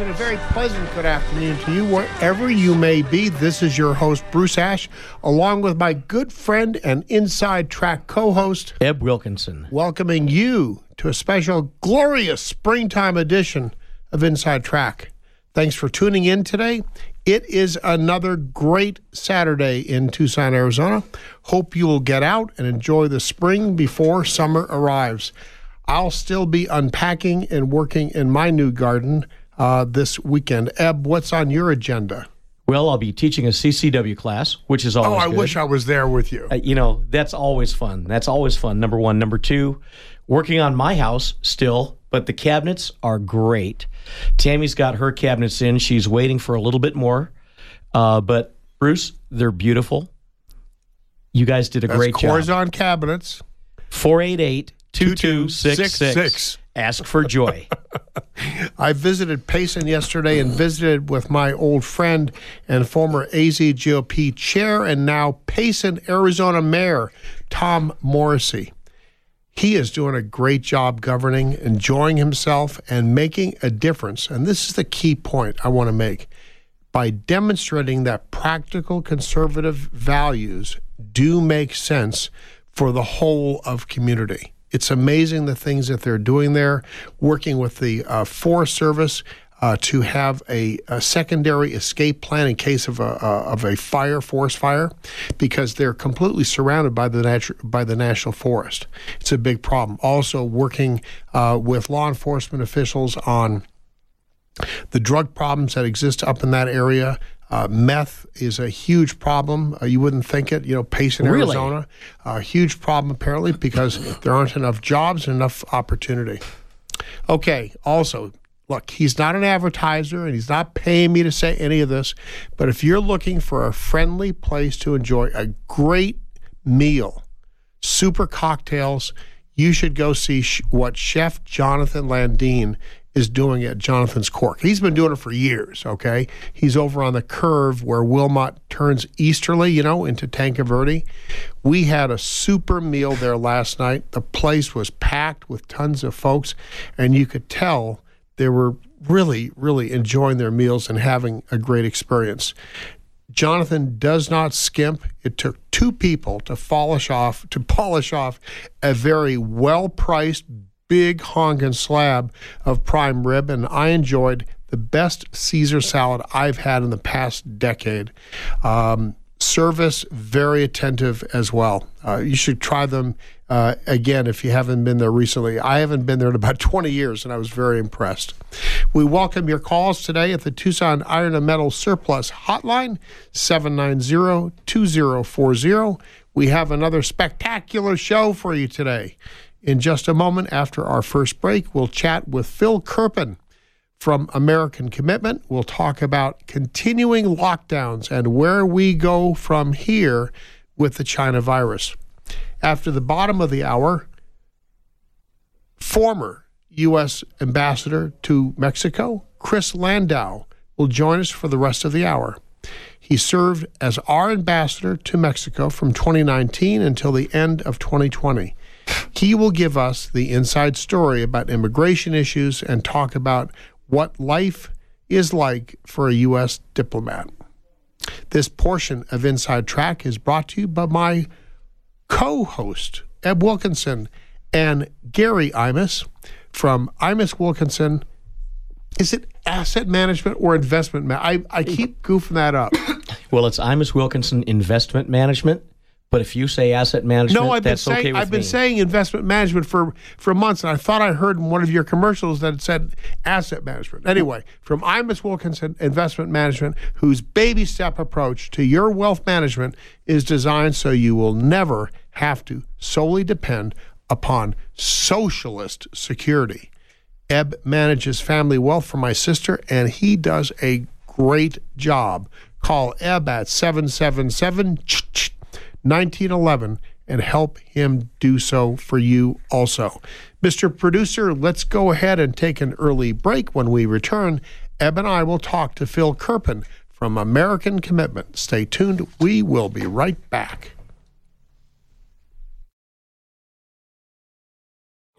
and a very pleasant good afternoon to you, wherever you may be. This is your host, Bruce Ash, along with my good friend and Inside Track co host, Eb Wilkinson, welcoming you to a special, glorious springtime edition of Inside Track. Thanks for tuning in today. It is another great Saturday in Tucson, Arizona. Hope you will get out and enjoy the spring before summer arrives. I'll still be unpacking and working in my new garden uh, this weekend. Eb, what's on your agenda? Well, I'll be teaching a CCW class, which is always. Oh, I good. wish I was there with you. Uh, you know, that's always fun. That's always fun. Number one. Number two, working on my house still, but the cabinets are great. Tammy's got her cabinets in. She's waiting for a little bit more. Uh, but Bruce, they're beautiful. You guys did a That's great job. Corazon Cabinets. 488 2266. 2266. Ask for joy. I visited Payson yesterday and visited with my old friend and former AZGOP chair and now Payson, Arizona mayor, Tom Morrissey. He is doing a great job governing, enjoying himself, and making a difference. And this is the key point I want to make. By demonstrating that practical conservative values do make sense for the whole of community. It's amazing the things that they're doing there, working with the uh, Forest Service uh, to have a, a, secondary escape plan in case of a, uh, of a fire, forest fire, because they're completely surrounded by the natu- by the national forest. It's a big problem. Also, working uh, with law enforcement officials on the drug problems that exist up in that area. Uh, meth is a huge problem. Uh, you wouldn't think it. You know, Payson, Really? Arizona, a huge problem apparently because there aren't enough jobs and enough opportunity. Okay. Also, look, he's not an advertiser and he's not paying me to say any of this. But if you're looking for a friendly place to enjoy a great meal, super cocktails, you should go see sh- what Chef Jonathan Landeen is doing at Jonathan's Cork. He's been doing it for years, okay? He's over on the curve where Wilmot turns easterly, you know, into Tanque Verde. We had a super meal there last night. The place was packed with tons of folks, and you could tell they were really, really enjoying their meals and having a great experience. Jonathan does not skimp. It took two people to polish off to polish off a very well-priced, big honkin' slab of prime rib, and I enjoyed the best Caesar salad I've had in the past decade. Um, service very attentive as well. Uh, you should try them uh, again if you haven't been there recently. I haven't been there in about 20 years, and I was very impressed. We welcome your calls today at the Tucson Iron and Metal Surplus Hotline, 790 2040. We have another spectacular show for you today. In just a moment after our first break, we'll chat with Phil Kerpen from American Commitment. We'll talk about continuing lockdowns and where we go from here with the China virus. After the bottom of the hour, former U.S. Ambassador to Mexico, Chris Landau, will join us for the rest of the hour. He served as our ambassador to Mexico from 2019 until the end of 2020. He will give us the inside story about immigration issues and talk about what life is like for a U.S. diplomat. This portion of Inside Track is brought to you by my co host, Eb Wilkinson, and Gary Imus from Imus Wilkinson. Is it asset management or investment? Ma- I, I keep goofing that up. well, it's Imus Wilkinson Investment Management. But if you say asset management, No, I've been saying okay I've been me. saying investment management for for months, and I thought I heard in one of your commercials that it said asset management. Anyway, from Imus Wilkinson Investment Management, whose baby step approach to your wealth management is designed so you will never have to solely depend upon socialist security. Eb manages family wealth for my sister, and he does a great job. Call Eb at 777 1911 and help him do so for you also. Mr. Producer, let's go ahead and take an early break. When we return, Eb and I will talk to Phil Kerpen from American Commitment. Stay tuned. We will be right back.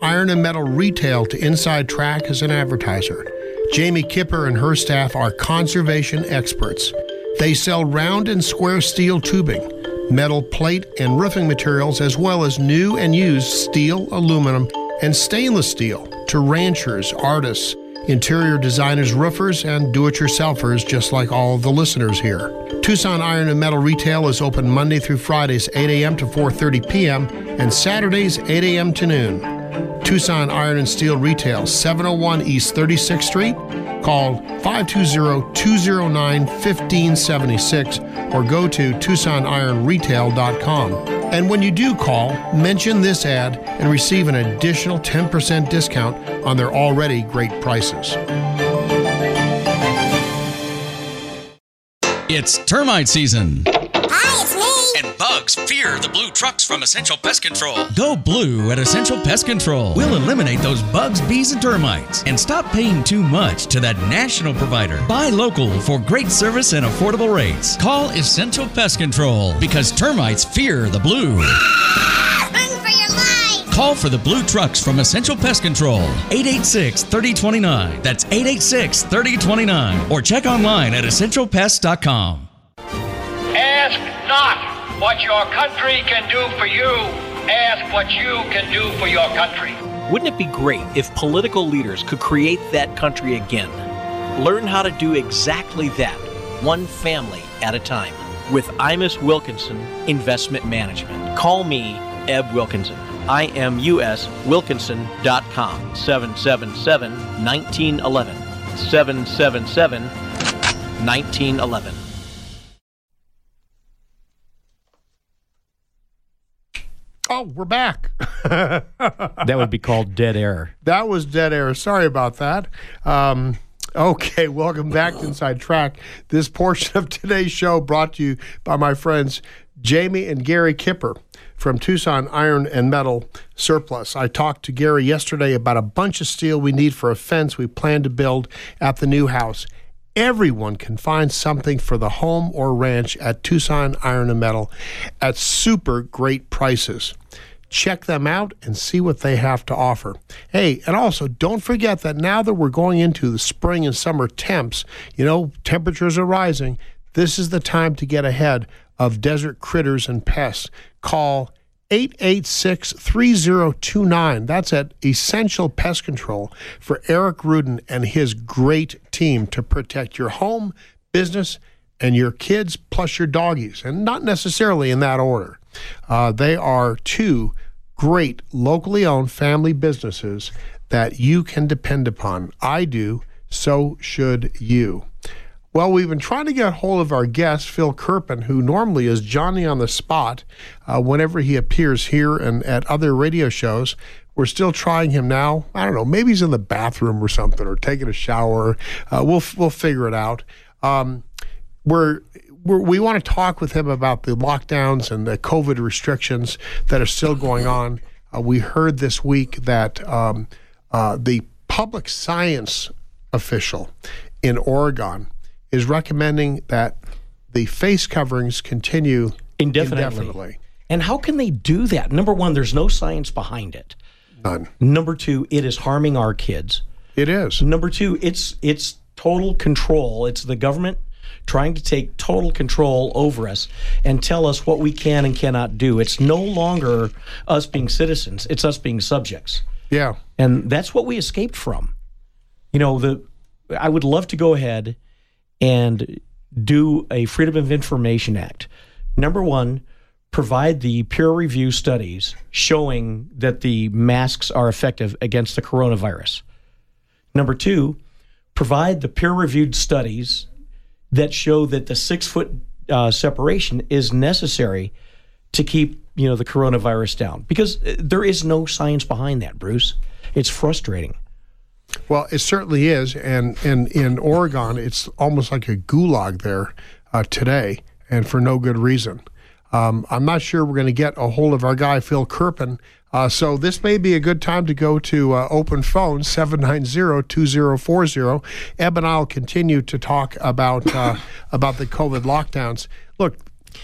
iron and metal retail to Inside Track as an advertiser. Jamie Kipper and her staff are conservation experts. They sell round and square steel tubing, metal plate and roofing materials, as well as new and used steel, aluminum, and stainless steel to ranchers, artists, interior designers, roofers, and do it yourselfers, just like all the listeners here. Tucson Iron and Metal Retail is open Monday through Fridays, 8 a.m. to 4.30 p.m., and Saturdays, 8 a.m. to noon. Tucson Iron and Steel Retail, 701 East 36th Street. Call 520-209-1576 or go to tucsonironretail.com. And when you do call, mention this ad and receive an additional 10% discount on their already great prices. It's termite season. Hi, it's me. And bugs fear the blue trucks from Essential Pest Control. Go blue at Essential Pest Control. We'll eliminate those bugs, bees, and termites and stop paying too much to that national provider. Buy local for great service and affordable rates. Call Essential Pest Control because termites fear the blue. Run for your life. Call for the blue trucks from Essential Pest Control. 886 3029. That's 886 3029. Or check online at essentialpest.com. Ask not what your country can do for you. Ask what you can do for your country. Wouldn't it be great if political leaders could create that country again? Learn how to do exactly that, one family at a time. With Imus Wilkinson Investment Management. Call me Eb Wilkinson. IMUSWilkinson.com 777 1911. 777 1911. Oh, we're back. That would be called dead air. That was dead air. Sorry about that. Um, okay, welcome back to Inside Track. This portion of today's show brought to you by my friends Jamie and Gary Kipper from Tucson Iron and Metal Surplus. I talked to Gary yesterday about a bunch of steel we need for a fence we plan to build at the new house. Everyone can find something for the home or ranch at Tucson Iron and Metal at super great prices check them out and see what they have to offer. Hey, and also don't forget that now that we're going into the spring and summer temps, you know, temperatures are rising. This is the time to get ahead of desert critters and pests. Call 886 3029. That's at Essential Pest Control for Eric Rudin and his great team to protect your home, business, and your kids, plus your doggies, and not necessarily in that order. Uh, they are two great locally owned family businesses that you can depend upon. I do, so should you. Well, we've been trying to get hold of our guest, Phil Kerpen, who normally is Johnny on the spot uh, whenever he appears here and at other radio shows. We're still trying him now. I don't know. Maybe he's in the bathroom or something, or taking a shower. Uh, we'll we'll figure it out. Um, we're, we want to talk with him about the lockdowns and the COVID restrictions that are still going on. Uh, we heard this week that um, uh, the public science official in Oregon is recommending that the face coverings continue Indefinitely. indefinitely. And how can they do that? Number one, there's no science behind it. None. Number two, it is harming our kids. It is. Number two, it's it's total control. It's the government trying to take total control over us and tell us what we can and cannot do. It's no longer us being citizens, it's us being subjects. Yeah. And that's what we escaped from. You know, the I would love to go ahead and do a Freedom of Information Act. Number one, provide the peer review studies showing that the masks are effective against the coronavirus. Number two, provide the peer reviewed studies that show that the six foot uh, separation is necessary to keep you know the coronavirus down. Because uh, there is no science behind that bruce. It's frustrating. Well, it certainly is, and and in Oregon, it's almost like a gulag there uh, today, and for no good reason. Um, I'm not sure we're going to get a hold of our guy Phil Kerpen. Uh, so this may be a good time to go to uh, open phone 790-2040. Eb and I'll continue to talk about uh, about the COVID lockdowns. Look,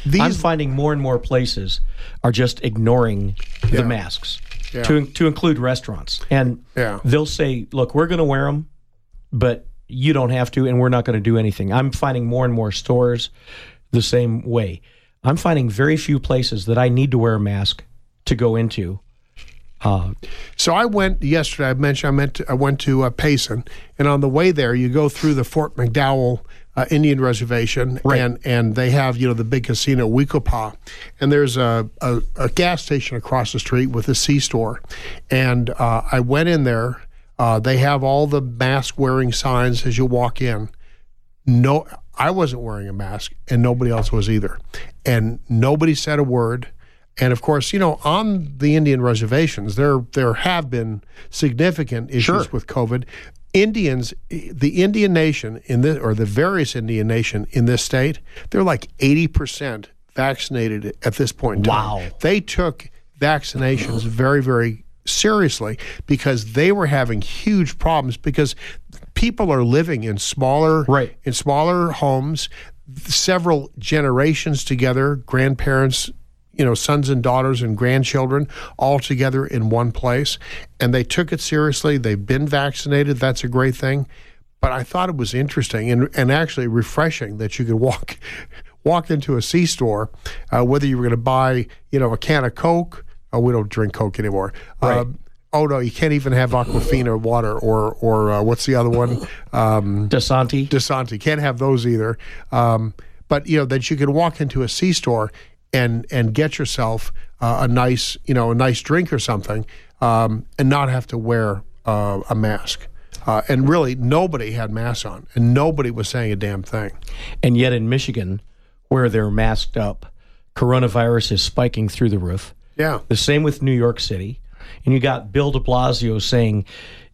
these i'm finding more and more places are just ignoring the masks Yeah. to to include restaurants, and Yeah. they'll say, "Look, we're going to wear them, but you don't have to, and we're not going to do anything." I'm finding more and more stores the same way. I'm finding very few places that I need to wear a mask to go into. So I went yesterday. I mentioned I meant to, I went to uh, Payson, and on the way there, you go through the Fort McDowell uh, Indian Reservation, and and they have you know the big casino We-Ko-Pa, and there's a, a, a gas station across the street with a C store, and uh, I went in there. Uh, they have all the mask wearing signs as you walk in. No, I wasn't wearing a mask, and nobody else was either, and nobody said a word. And of course, you know, on the Indian reservations, there there have been significant issues with COVID. Indians, the Indian nation in this, or the various Indian nation in this state, they're like eighty percent vaccinated at this point. In time. Wow. They took vaccinations very, very seriously because they were having huge problems because people are living in smaller Right. in smaller homes several generations together grandparents you know sons and daughters and grandchildren all together in one place. And they took it seriously. They've been vaccinated. That's a great thing. But i thought it was interesting and, and actually refreshing that you could walk walk into a c store uh, whether you were going to buy you know a can of coke oh we don't drink coke anymore um, oh no you can't even have aquafina water or or uh, what's the other one um, Dasani, Dasani. Can't have those either. Um, but you know that you can walk into a C store and and get yourself uh, a nice you know a nice drink or something, um, and not have to wear uh, a mask. Uh, and really, nobody had masks on, and nobody was saying a damn thing. and yet in Michigan, where they're masked up, coronavirus is spiking through the roof. Yeah, The same with New York City. And you got Bill de Blasio saying,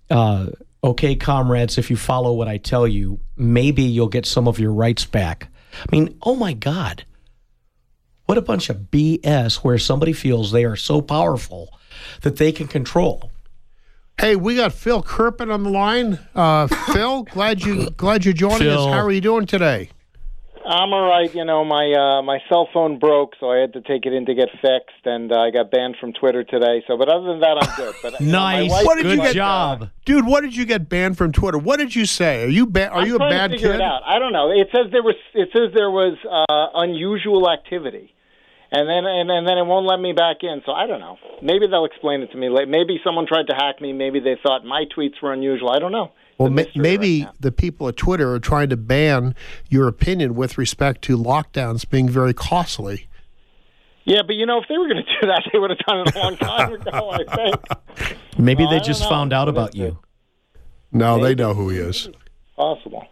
uh, okay, comrades, if you follow what I tell you, maybe you'll get some of your rights back. I mean, oh my God. What a bunch of BS where somebody feels they are so powerful that they can control. Hey, we got Phil Kerpen on the line. Uh, Phil, glad you glad you're joining us. How are you doing today? I'm all right. You know, my uh, my cell phone broke, so I had to take it in to get fixed, and uh, I got banned from Twitter today. So, but other than that, I'm good. But you know, Nice. wife- What did you Good get- job. Dude, what did you get banned from Twitter? What did you say? Are you ba- are I'm you a bad to figure kid? it out. I don't know. It says there was it says there was uh, unusual activity, and then and, and then it won't let me back in. So I don't know. Maybe they'll explain it to me. later. Maybe someone tried to hack me. Maybe they thought my tweets were unusual. I don't know. Well, It's ma- maybe right the people at Twitter are trying to ban your opinion with respect to lockdowns being very costly. Yeah, but you know, if they were going to do that, they would have done it a long time ago. I think Maybe Well, they I just found out about you. it? No, they know who he is. possible.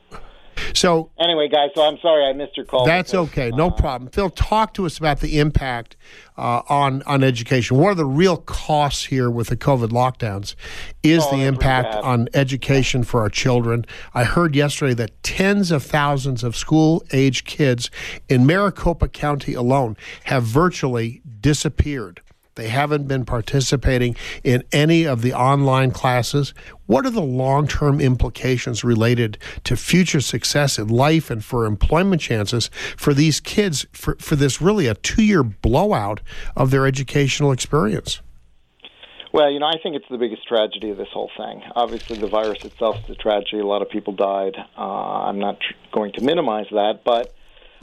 So Anyway, guys, so I'm sorry I missed your call. that's because, okay, no problem. Phil, talk to us about the impact uh, on on education. What are the real costs here with the COVID lockdowns? Is Oh, the impact on education for our children? I heard yesterday that tens of thousands of school age kids in Maricopa County alone have virtually disappeared. They haven't been participating in any of the online classes. What are the long term implications related to future success in life and for employment chances for these kids for, for this really a two year blowout of their educational experience? Well, you know, I think it's the biggest tragedy of this whole thing. Obviously, the virus itself is a tragedy. A lot of people died. Uh, I'm not tr- going to minimize that, but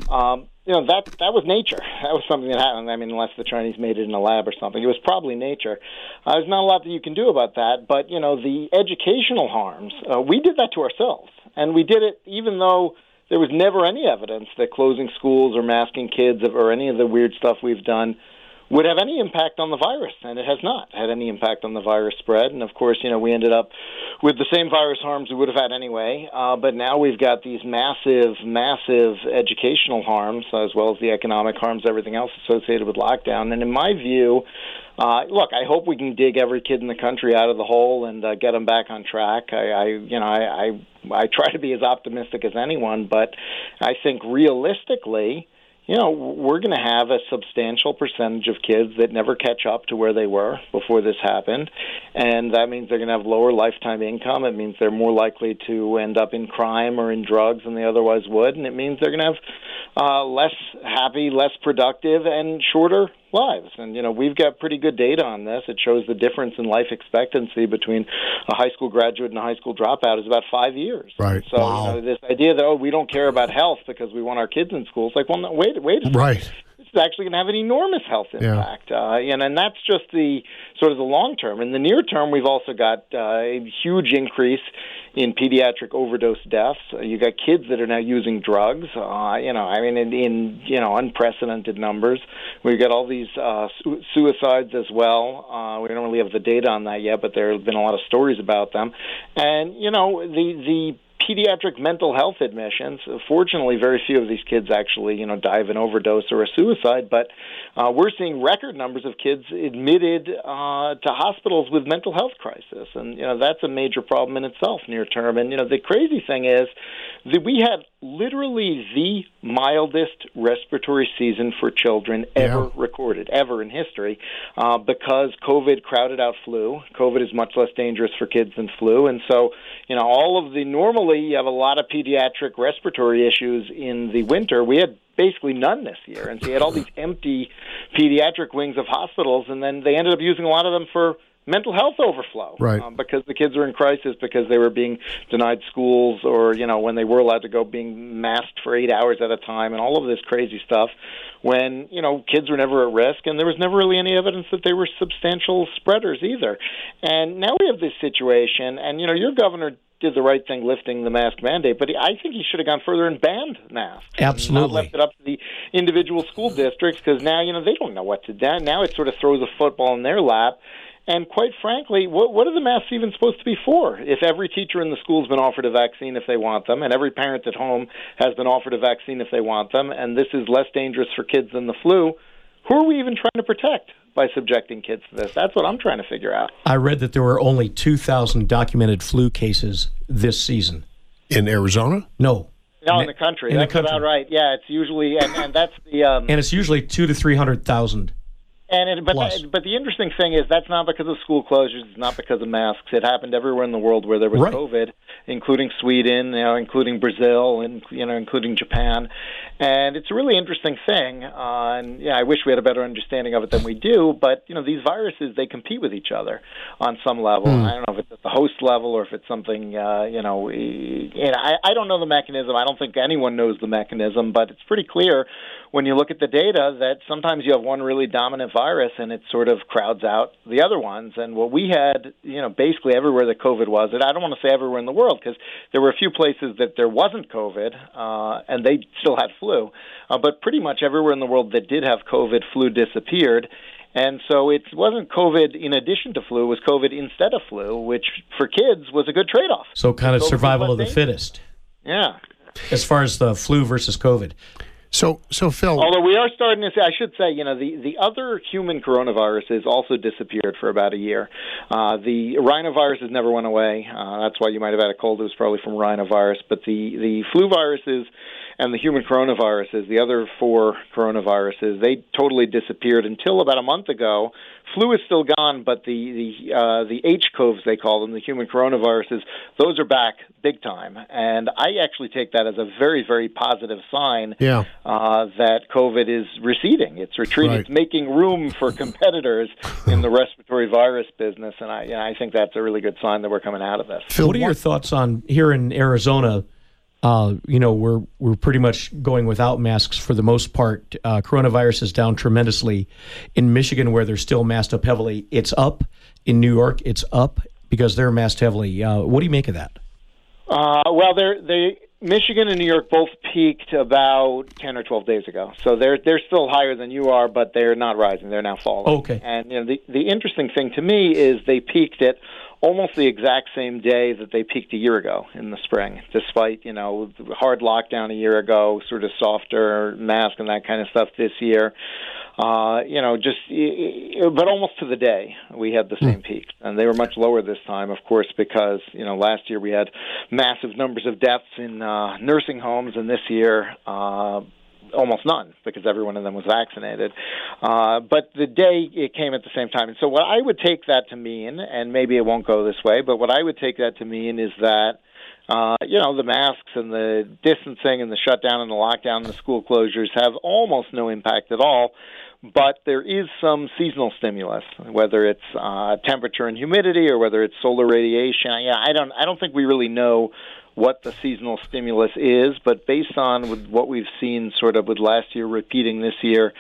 um, you know that that was nature. That was something that happened. I mean, unless the Chinese made it in a lab or something, it was probably nature. Uh, there's not a lot that you can do about that. But you know, the educational harms. Uh, we did that to ourselves, and we did it even though there was never any evidence that closing schools or masking kids or any of the weird stuff we've done would have any impact on the virus, and it has not had any impact on the virus spread. And of course, you know, we ended up with the same virus harms we would have had anyway. Uh, but now we've got these massive, massive educational harms, as well as the economic harms, everything else associated with lockdown. And in my view, uh, look, I hope we can dig every kid in the country out of the hole and uh, get them back on track. I, I you know, I, I, I try to be as optimistic as anyone, but I think realistically you know, we're going to have a substantial percentage of kids that never catch up to where they were before this happened. And that means they're going to have lower lifetime income. It means they're more likely to end up in crime or in drugs than they otherwise would. And it means they're going to have uh, less happy, less productive, and shorter lives. And you know, we've got pretty good data on this. It shows the difference in life expectancy between a high school graduate and a high school dropout is about five years. Right. So you know, this idea that oh, we don't care about health because we want our kids in school. It's like, well, no, wait, wait. A second. Right. Actually going to have an enormous health Yeah. impact, uh, and and that's just the sort of the long term. In the near term, we've also got uh, a huge increase in pediatric overdose deaths. Uh, you got kids that are now using drugs. Uh, you know, I mean, in, in you know unprecedented numbers. We've got all these uh, su- suicides as well. Uh, we don't really have the data on that yet, but there have been a lot of stories about them. And you know, the the pediatric mental health admissions. Fortunately, very few of these kids actually, you know, die of an overdose or a suicide. But uh, we're seeing record numbers of kids admitted uh, to hospitals with mental health crisis, and you know that's a major problem in itself near term. And you know the crazy thing is that we had literally the mildest respiratory season for children ever Yeah. recorded, ever in history, uh, because COVID crowded out flu. COVID is much less dangerous for kids than flu, and so you know all of the normally you have a lot of pediatric respiratory issues in the winter. We had basically none this year, and so you had all these empty pediatric wings of hospitals, and then they ended up using a lot of them for mental health overflow Right. um, because the kids were in crisis because they were being denied schools or you know when they were allowed to go being masked for eight hours at a time and all of this crazy stuff when you know kids were never at risk and there was never really any evidence that they were substantial spreaders either and now we have this situation and you know your governor did the right thing lifting the mask mandate but I think he should have gone further and banned masks and not Absolutely. left it up to the individual school districts because now you know they don't know what to do now it sort of throws a football in their lap and quite frankly, what, what are the masks even supposed to be for? If every teacher in the school has been offered a vaccine if they want them, and every parent at home has been offered a vaccine if they want them, and this is less dangerous for kids than the flu, who are we even trying to protect by subjecting kids to this? That's what I'm trying to figure out. I read that there were only 2,000 documented flu cases this season. In Arizona? No. No, in the country. In the country. about right. Yeah, it's usually, and, and that's the. Um, And it's usually two to 300,000. And it, but Plus. but the interesting thing is that's not because of school closures. It's not because of masks. It happened everywhere in the world where there was Right. COVID, including Sweden, you know, including Brazil, and you know, including Japan. And it's a really interesting thing. Uh, and yeah, I wish we had a better understanding of it than we do. But you know, these viruses they compete with each other on some level. I don't know if it's at the host level or if it's something. Uh, you know, we- you know, I, I don't know the mechanism. I don't think anyone knows the mechanism, but it's pretty clear when you look at the data that sometimes you have one really dominant virus and it sort of crowds out the other ones. And what we had, you know, basically everywhere that COVID was, and I don't want to say everywhere in the world because there were a few places that there wasn't COVID uh, and they still had flu, uh, but pretty much everywhere in the world that did have COVID, flu disappeared. And so it wasn't COVID in addition to flu, it was COVID instead of flu, which for kids was a good trade off. So kind of COVID survival of the fittest Yeah. as far as the flu versus COVID. So, so Phil, Although we are starting to see, I should say, you know, the, the other human coronaviruses also disappeared for about a year. Uh, the rhinoviruses never went away. Uh, that's why you might have had a cold. It was probably from rhinovirus. But the, the flu viruses and the human coronaviruses, the other four coronaviruses, they totally disappeared until about a month ago. Flu is still gone, but the the uh, the H-CoVs they call them, the human coronaviruses, those are back big time. And I actually take that as a very very positive sign Yeah. uh, that COVID is receding. It's retreating. Right. It's making room for competitors in the respiratory virus business, and I, you know, I think that's a really good sign that we're coming out of this. Phil, what are your thoughts on here in Arizona? Uh, you know, we're we're pretty much going without masks for the most part. Uh, coronavirus is down tremendously. In Michigan, where they're still masked up heavily, it's up. In New York, it's up because they're masked heavily. Uh, what do you make of that? Uh, well, they're, they Michigan and New York both peaked about ten or twelve days ago, so they're they're still higher than you are, but they're not rising; they're now falling. Okay. And you know, the the interesting thing to me is they peaked at almost the exact same day that they peaked a year ago in the spring, despite you know hard lockdown a year ago, sort of softer mask and that kind of stuff this year. Uh, you know, just but almost to the day we had the same peak. and they were much lower this time, of course, because you know last year we had massive numbers of deaths in uh, nursing homes, and this year. Uh, Almost none because every one of them was vaccinated. Uh, but the day it came at the same time. And so, what I would take that to mean, and maybe it won't go this way, but what I would take that to mean is that uh, you know, the masks and the distancing and the shutdown and the lockdown and the school closures have almost no impact at all. but there is some seasonal stimulus, whether it's uh, temperature and humidity or whether it's solar radiation. Yeah, I don't I don't think we really know what the seasonal stimulus is, but based on what we've seen sort of with last year repeating this year,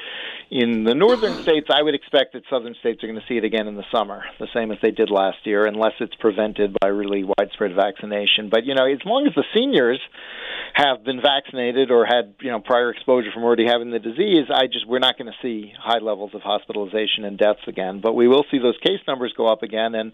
in the northern states, I would expect that southern states are going to see it again in the summer, the same as they did last year, unless it's prevented by really widespread vaccination. But you know, as long as the seniors have been vaccinated or had you know prior exposure from already having the disease, I just we're not going to see high levels of hospitalization and deaths again. But we will see those case numbers go up again, and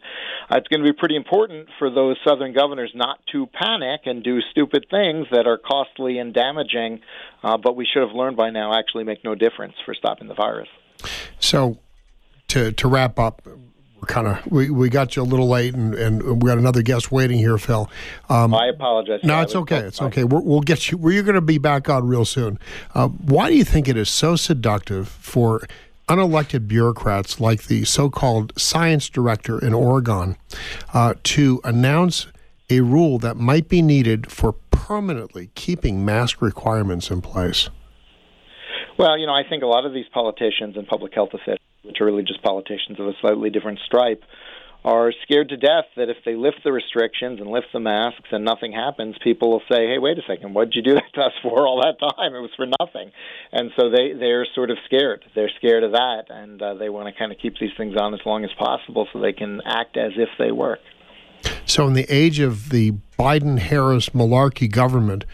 it's going to be pretty important for those southern governors not to panic and do stupid things that are costly and damaging. Uh, but we should have learned by now actually make no difference for stopping the virus. So, to to wrap up, we're kind of we, we got you a little late, and, and we got another guest waiting here, Phil. Um, I apologize. No, it's okay. It's okay. we will get you. We're going to be back on real soon. Uh, why do you think it is so seductive for unelected bureaucrats like the so-called science director in Oregon uh, to announce a rule that might be needed for permanently keeping mask requirements in place? Well, you know, I think a lot of these politicians and public health officials, which are really just politicians of a slightly different stripe, are scared to death that if they lift the restrictions and lift the masks and nothing happens, people will say, "Hey, wait a second, what did you do that to us for all that time? It was for nothing." And so they they're sort of scared. They're scared of that, and uh, they want to kind of keep these things on as long as possible so they can act as if they work. So, in the age of the Biden Harris malarkey government,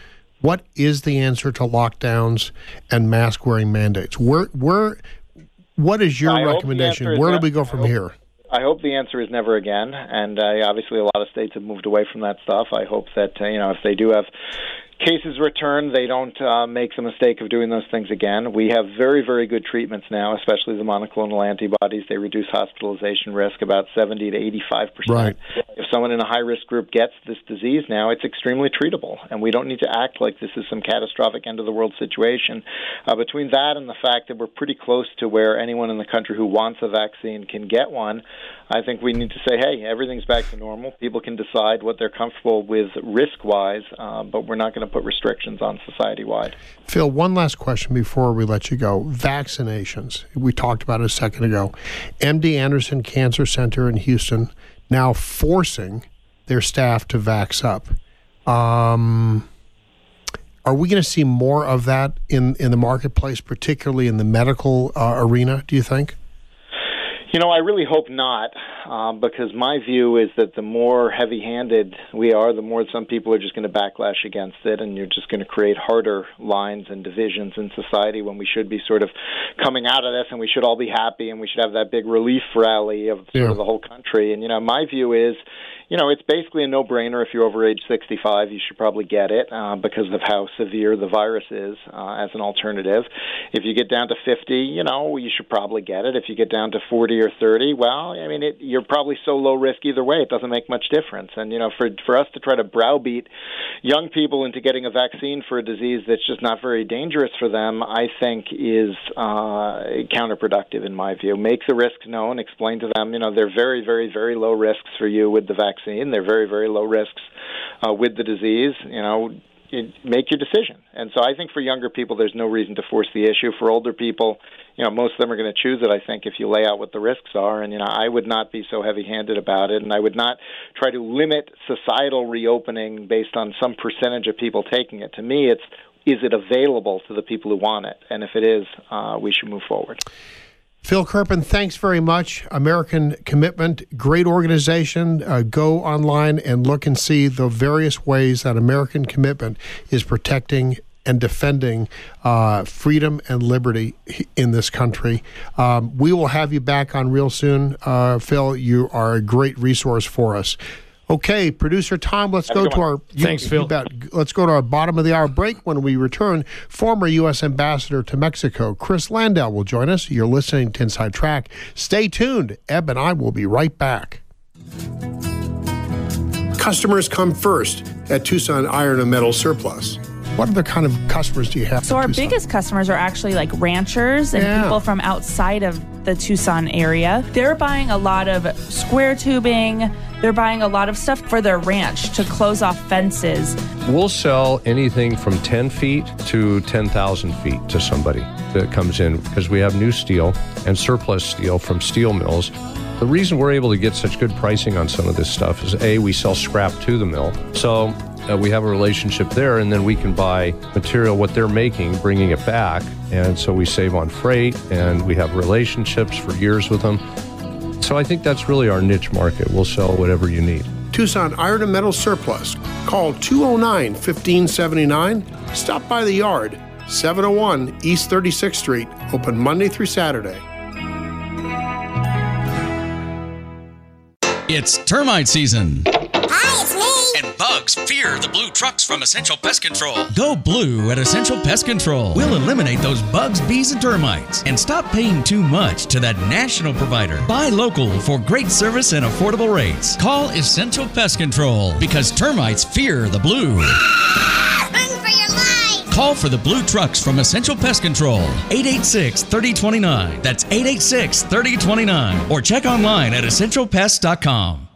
what is the answer to lockdowns and mask wearing mandates? Where, where, what is your I recommendation? Where do we go from here? I hope the answer is never again. And uh, obviously, a lot of states have moved away from that stuff. I hope that uh, you know if they do have cases return, they don't uh, make the mistake of doing those things again. We have very, very good treatments now, especially the monoclonal antibodies. They reduce hospitalization risk about 70 to 85 percent. Right. If someone in a high risk group gets this disease now, it's extremely treatable, and we don't need to act like this is some catastrophic end of the world situation. Uh, between that and the fact that we're pretty close to where anyone in the country who wants a vaccine can get one, I think we need to say, hey, everything's back to normal. People can decide what they're comfortable with risk wise, uh, but we're not going to put restrictions on society wide. Phil, one last question before we let you go. Vaccinations. We talked about it a second ago. MD Anderson Cancer Center in Houston now forcing their staff to vax up. Um, are we going to see more of that in, in the marketplace, particularly in the medical uh, arena, do you think? You know, I really hope not, um, because my view is that the more heavy handed we are, the more some people are just going to backlash against it, and you're just going to create harder lines and divisions in society when we should be sort of coming out of this and we should all be happy and we should have that big relief rally of sort Yeah. of the whole country. And, you know, my view is you know, it's basically a no-brainer. If you're over age 65, you should probably get it uh, because of how severe the virus is uh, as an alternative. If you get down to 50, you know, you should probably get it. If you get down to 40 or 30, well, I mean, it, you're probably so low risk either way. It doesn't make much difference. And you know, for for us to try to browbeat young people into getting a vaccine for a disease that's just not very dangerous for them, I think is uh, counterproductive in my view. Make the risks known. Explain to them, you know, they're very, very, very low risks for you with the vaccine. They're very, very low risks uh, with the disease. You know, make your decision. And so I think for younger people, there's no reason to force the issue. For older people, you know, most of them are going to choose it. I think if you lay out what the risks are, and you know, I would not be so heavy-handed about it, and I would not try to limit societal reopening based on some percentage of people taking it. To me, it's is it available to the people who want it, and if it is, uh, we should move forward. Phil Kerpen, thanks very much. American Commitment, great organization. Uh, go online and look and see the various ways that American Commitment is protecting and defending uh, freedom and liberty in this country. Um, we will have you back on real soon, uh, Phil. You are a great resource for us. Okay, producer Tom, let's Have go to one. our Thanks, you Phil. bet. Let's go to our bottom of the hour break. When we return, former U.S. Ambassador to Mexico, Chris Landau, will join us. You're listening to Inside Track. Stay tuned. Eb and I will be right back. Customers come first at Tucson Iron and Metal Surplus. What other kind of customers do you have? So our Tucson? biggest customers are actually like ranchers and Yeah. people from outside of the Tucson area. They're buying a lot of square tubing. They're buying a lot of stuff for their ranch to close off fences. We'll sell anything from 10 feet to 10,000 feet to somebody that comes in because we have new steel and surplus steel from steel mills. The reason we're able to get such good pricing on some of this stuff is A, we sell scrap to the mill. So uh, we have a relationship there, and then we can buy material, what they're making, bringing it back. And so we save on freight, and we have relationships for years with them. So I think that's really our niche market. We'll sell whatever you need. Tucson Iron and Metal Surplus. Call 209 1579. Stop by the yard, 701 East 36th Street, open Monday through Saturday. It's termite season. Bugs fear the blue trucks from Essential Pest Control. Go blue at Essential Pest Control. We'll eliminate those bugs, bees, and termites. And stop paying too much to that national provider. Buy local for great service and affordable rates. Call Essential Pest Control because termites fear the blue. Run for your life. Call for the blue trucks from Essential Pest Control. 886 3029. That's 886 3029. Or check online at essentialpest.com.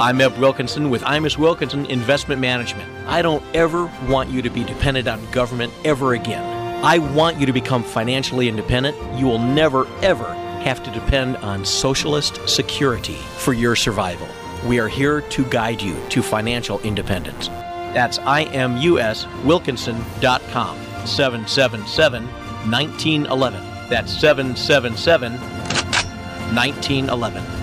I'm Eb Wilkinson with Imus Wilkinson Investment Management. I don't ever want you to be dependent on government ever again. I want you to become financially independent. You will never, ever have to depend on socialist security for your survival. We are here to guide you to financial independence. That's imuswilkinson.com. 777 1911. That's 777 1911.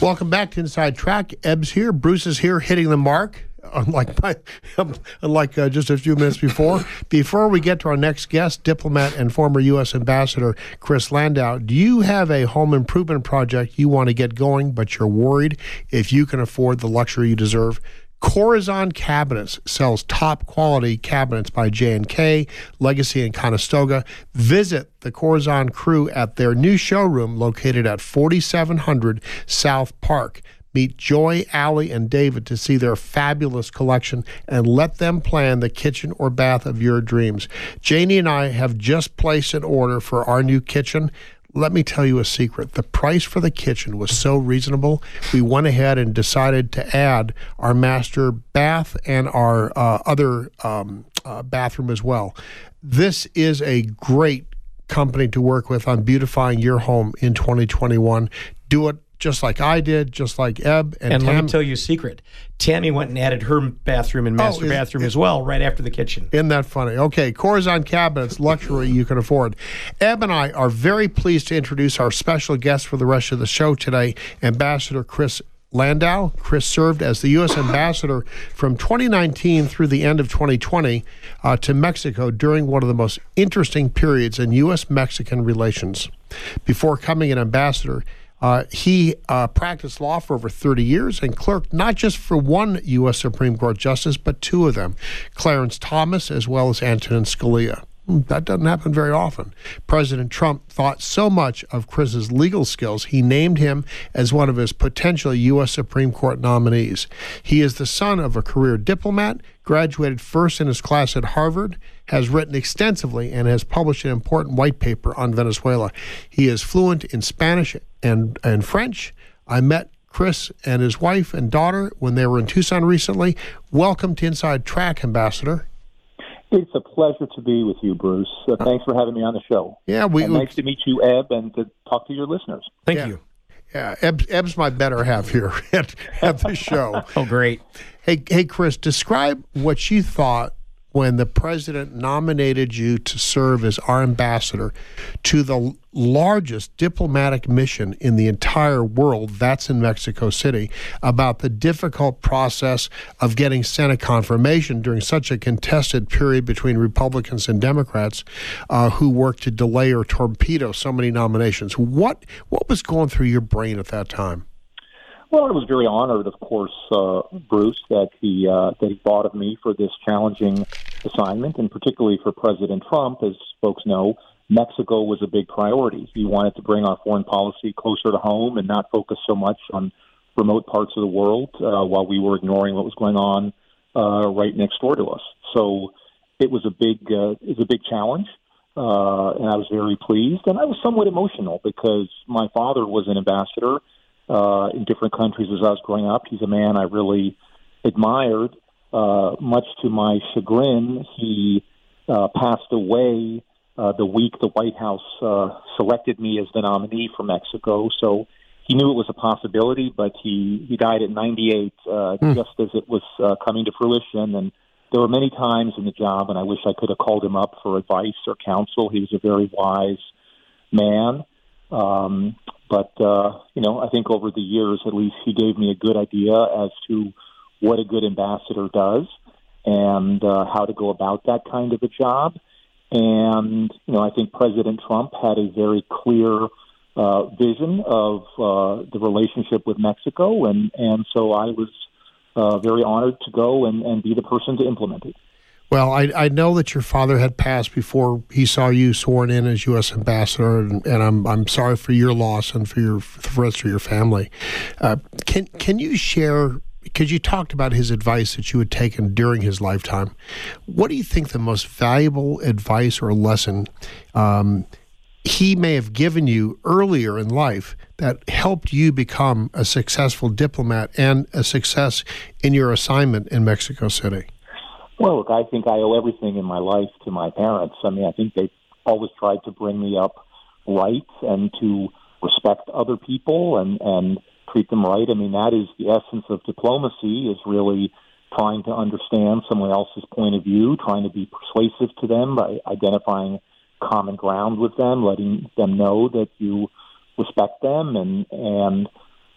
Welcome back to Inside Track. Eb's here. Bruce is here hitting the mark. Unlike my, unlike uh, just a few minutes before. Before we get to our next guest, diplomat and former U.S. Ambassador Chris Landau, do you have a home improvement project you want to get going, but you're worried if you can afford the luxury you deserve? Corazon Cabinets sells top quality cabinets by J&K, Legacy, and Conestoga. Visit the Corazon crew at their new showroom located at 4700 South Park. Meet Joy, Allie, and David to see their fabulous collection and let them plan the kitchen or bath of your dreams. Janie and I have just placed an order for our new kitchen. Let me tell you a secret. The price for the kitchen was so reasonable, we went ahead and decided to add our master bath and our uh, other um, uh, bathroom as well. This is a great company to work with on beautifying your home in 2021. Do it just like I did, just like Eb and, And let me tell you a secret. Tammy went and added her bathroom and master Oh, is- bathroom as well right after the kitchen. Isn't that funny? Okay, Corazon Cabinets, luxury you can afford. Eb and I are very pleased to introduce our special guest for the rest of the show today, Ambassador Chris Landau. Chris served as the U.S. Ambassador from 2019 through the end of 2020 uh, to Mexico during one of the most interesting periods in U.S. Mexican relations. Before coming an ambassador, uh, he uh, practiced law for over 30 years and clerked not just for one U.S. Supreme Court justice, but two of them, Clarence Thomas as well as Antonin Scalia. Hmm, That doesn't happen very often. President Trump thought so much of Chris's legal skills, he named him as one of his potential U.S. Supreme Court nominees. He is the son of a career diplomat, graduated first in his class at Harvard, has written extensively, and has published an important white paper on Venezuela. He is fluent in Spanish and, and French. I met Chris and his wife and daughter when they were in Tucson recently. Welcome to Inside Track, Ambassador. It's a pleasure to be with you, Bruce. Uh, thanks for having me on the show. Yeah, we, And we nice to meet you, Eb, and to talk to your listeners. Thank Yeah. you. Yeah, Eb's, Eb's my better half here at, at the show. Oh, great. Hey, hey, Chris, describe what you thought when the president nominated you to serve as our ambassador to the largest diplomatic mission in the entire world, that's in Mexico City, about the difficult process of getting Senate confirmation during such a contested period between Republicans and Democrats uh, who worked to delay or torpedo so many nominations. What what was going through your brain at that time? Well, I was very honored, of course, uh, Bruce, that he uh, that he thought of me for this challenging assignment, and particularly for President Trump, as folks know. Mexico was a big priority. He wanted to bring our foreign policy closer to home and not focus so much on remote parts of the world uh, while we were ignoring what was going on uh, right next door to us. So it was a big uh, it a big challenge, uh, and I was very pleased. And I was somewhat emotional because my father was an ambassador uh, in different countries as I was growing up. He's a man I really admired. Uh, much to my chagrin, he uh, passed away uh, the week the White House uh, selected me as the nominee for Mexico. So he knew it was a possibility, but he he died at 98, uh, mm. just as it was uh, coming to fruition. And there were many times in the job, and I wish I could have called him up for advice or counsel. He was a very wise man. Um, but uh, you know, I think over the years, at least, he gave me a good idea as to what a good ambassador does and uh, how to go about that kind of a job. And, you know, I think President Trump had a very clear uh, vision of uh, the relationship with Mexico. And, and so I was uh, very honored to go and, and be the person to implement it. Well, I, I know that your father had passed before he saw you sworn in as U.S. ambassador, and, and I'm I'm sorry for your loss and for your for the rest of your family. Uh, can can you share because you talked about his advice that you had taken during his lifetime. What do you think the most valuable advice or lesson um, he may have given you earlier in life that helped you become a successful diplomat and a success in your assignment in Mexico City? Well, look, I think I owe everything in my life to my parents. I mean, I think they always tried to bring me up right and to respect other people and and treat them right. I mean, that is the essence of diplomacy is really trying to understand someone else's point of view, trying to be persuasive to them by identifying common ground with them, letting them know that you respect them and and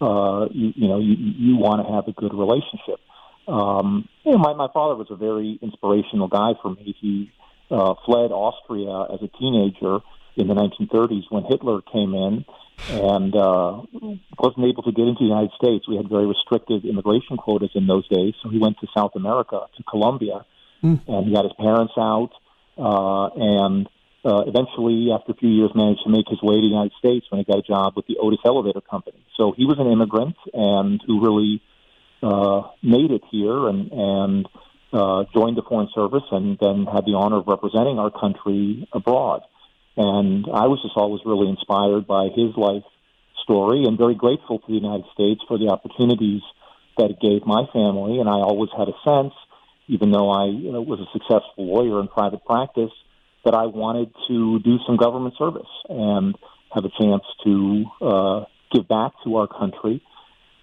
uh, you, you know you, you want to have a good relationship. Um, you know, my my father was a very inspirational guy for me. He uh, fled Austria as a teenager in the 1930s when Hitler came in and uh, wasn't able to get into the United States. We had very restrictive immigration quotas in those days, so he went to South America, to Colombia, mm. and he got his parents out, uh, and uh, eventually, after a few years, managed to make his way to the United States when he got a job with the Otis Elevator Company. So he was an immigrant and who really uh, made it here and and uh, joined the Foreign Service and then had the honor of representing our country abroad. And I was just always really inspired by his life story and very grateful to the United States for the opportunities that it gave my family. And I always had a sense, even though I you know, was a successful lawyer in private practice, that I wanted to do some government service and have a chance to uh, give back to our country.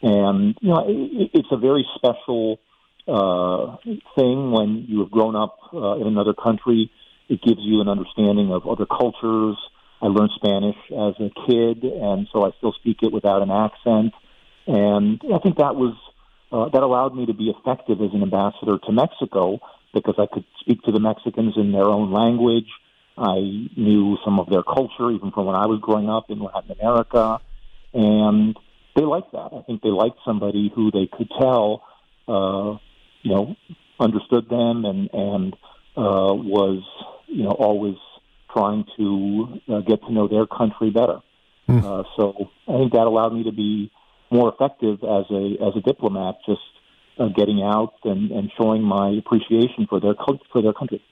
And, you know, it, it's a very special uh, thing when you have grown up uh, in another country it gives you an understanding of other cultures. I learned Spanish as a kid, and so I still speak it without an accent. And I think that was uh, that allowed me to be effective as an ambassador to Mexico because I could speak to the Mexicans in their own language. I knew some of their culture, even from when I was growing up in Latin America, and they liked that. I think they liked somebody who they could tell, uh, you know, understood them and and uh, was you know, always trying to uh, get to know their country better. Mm. Uh, so I think that allowed me to be more effective as a as a diplomat, just uh, getting out and, and showing my appreciation for their for their country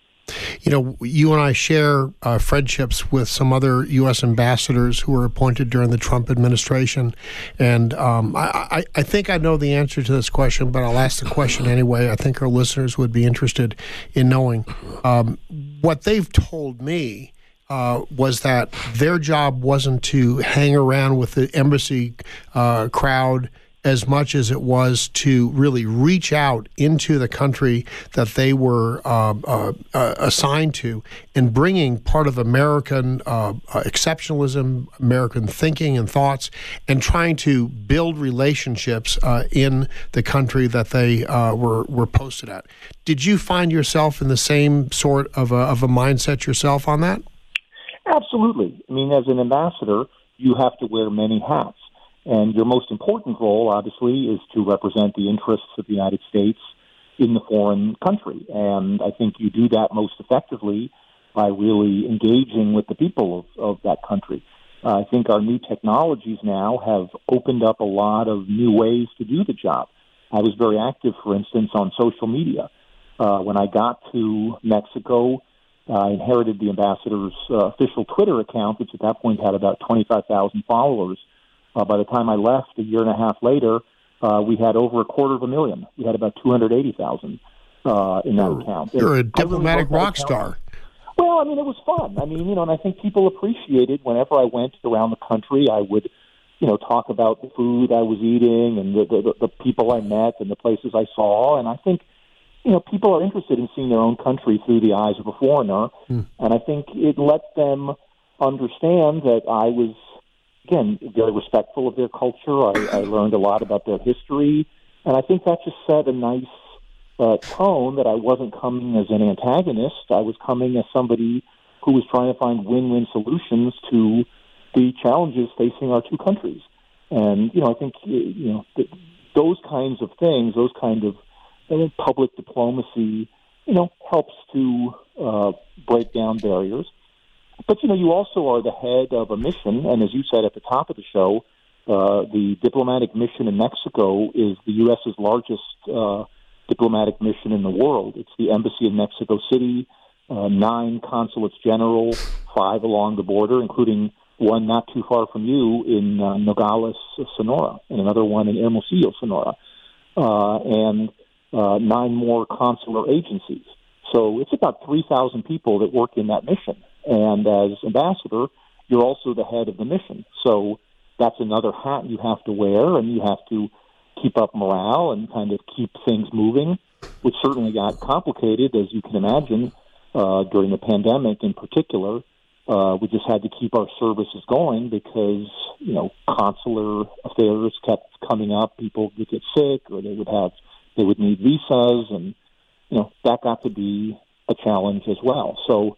you know, you and I share uh, friendships with some other U.S. ambassadors who were appointed during the Trump administration. And um, I, I, think I know the answer to this question, but I'll ask the question anyway. I think our listeners would be interested in knowing um, what they've told me. Uh, was that their job wasn't to hang around with the embassy uh, crowd as much as it was to really reach out into the country that they were uh, uh, uh assigned to and bringing part of American uh, uh, exceptionalism, American thinking and thoughts, and trying to build relationships uh, in the country that they were, were posted at. Did you find yourself in the same sort of a, of a mindset yourself on that? Absolutely. I mean, as an ambassador, you have to wear many hats. And your most important role, obviously, is to represent the interests of the United States in the foreign country. And I think you do that most effectively by really engaging with the people of, of that country. Uh, I think our new technologies now have opened up a lot of new ways to do the job. I was very active, for instance, on social media. Uh, when I got to Mexico, I inherited the ambassador's uh, official Twitter account, which at that point had about 25,000 followers. Uh, by the time I left a year and a half later, uh, we had over a quarter of a million. We had about 280,000 uh, in that account. You're a And really diplomatic that rock star. Well, I mean, it was fun. I mean, you know, and I think people appreciated whenever I went around the country, I would, you know, talk about the food I was eating and the, the, the people I met and the places I saw. And I think, you know, people are interested in seeing their own country through the eyes of a foreigner. And I think it let them understand that I was, again, very respectful of their culture. I, I learned a lot about their history. And I think that just set a nice uh, tone that I wasn't coming as an antagonist. I was coming as somebody who was trying to find win-win solutions to the challenges facing our two countries. And you know, I think you know th- those kinds of things, those kind of public diplomacy, you know, helps to uh, break down barriers. But you know, you also are the head of a mission, and as you said at the top of the show, uh, the diplomatic mission in Mexico is the U.S.'s largest uh, diplomatic mission in the world. It's the embassy in Mexico City, uh, nine consulates general, five along the border, including one not too far from you in uh, Nogales, Sonora, and another one in Hermosillo, Sonora, uh, and uh, nine more consular agencies. So it's about 3,000 people that work in that mission. And as ambassador, you're also the head of the mission. So that's another hat you have to wear, and you have to keep up morale and kind of keep things moving, which certainly got complicated, as you can imagine, uh, during the pandemic in particular. Uh, we just had to keep our services going because, you know, consular affairs kept coming up. People would get sick or they would have, they would need visas and, you know, that got to be a challenge as well. So,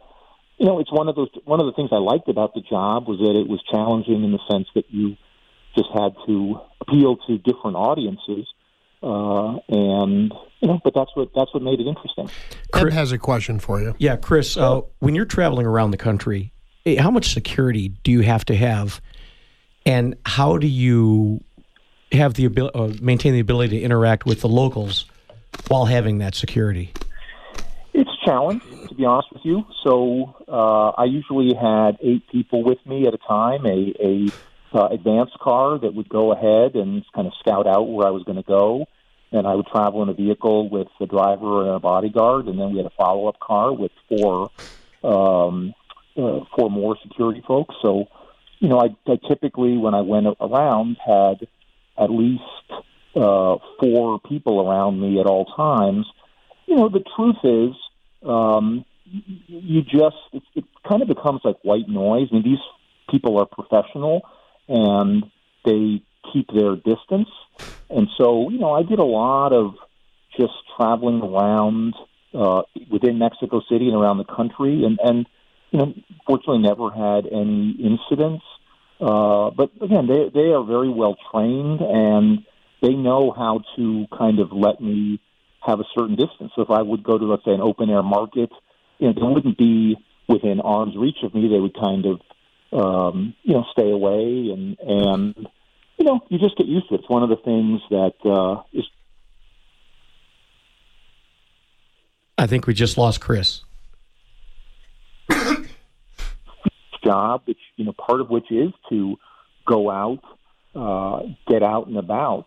you know, it's one of those, one of the things I liked about the job was that it was challenging in the sense that you just had to appeal to different audiences. Uh, and, you know, but that's what, that's what made it interesting. Ed has a question for you. Yeah, Chris, uh, when you're traveling around the country, eh, how much security do you have to have, and how do you have the ability, uh, maintain the ability to interact with the locals while having that security? Challenge, to be honest with you. So uh, I usually had eight people with me at a time, a, a uh, car that would go ahead and kind of scout out where I was going to go. And I would travel in a vehicle with the driver and a bodyguard, and then we had a follow-up car with four um, uh, four more security folks. So, you know, I, I typically, when I went around, had at least uh, four people around me at all times. You know, the truth is, um, you just it, it kind of becomes like white noise. I mean, these people are professional and they keep their distance. And so, you know, I did a lot of just traveling around uh, within Mexico City and around the country, and and you know, fortunately, never had any incidents. Uh, but again, they they are very well trained and they know how to kind of let me have a certain distance. So if I would go to let's say an open air market, you know, they wouldn't be within arm's reach of me. They would kind of um, you know stay away and and you know you just get used to it. It's one of the things that uh, is I think we just lost Chris. job, which you know part of which is to go out, uh, get out and about,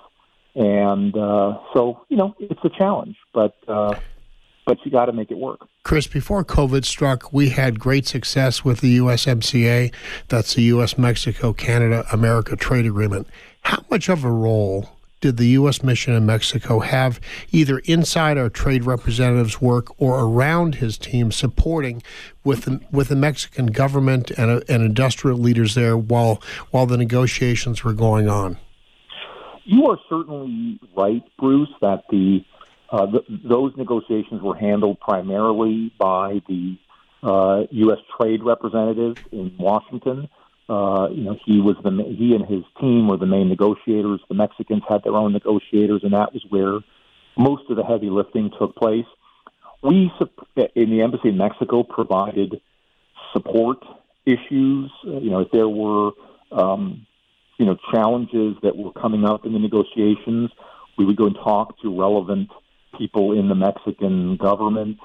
and uh, so you know it's a challenge, but uh, but you got to make it work. Chris, before COVID struck, we had great success with the USMCA. That's the U.S. Mexico Canada America Trade Agreement. How much of a role did the U.S. mission in Mexico have either inside our trade representatives' work or around his team supporting with the, with the Mexican government and, uh, and industrial leaders there while while the negotiations were going on? You are certainly right, Bruce, that the uh, th- those negotiations were handled primarily by the uh, U.S. trade representative in Washington. Uh, you know, he was the he and his team were the main negotiators. The Mexicans had their own negotiators, and that was where most of the heavy lifting took place. We in the embassy in Mexico provided support issues. You know, if there were um, you know challenges that were coming up in the negotiations, we would go and talk to relevant people in the Mexican government.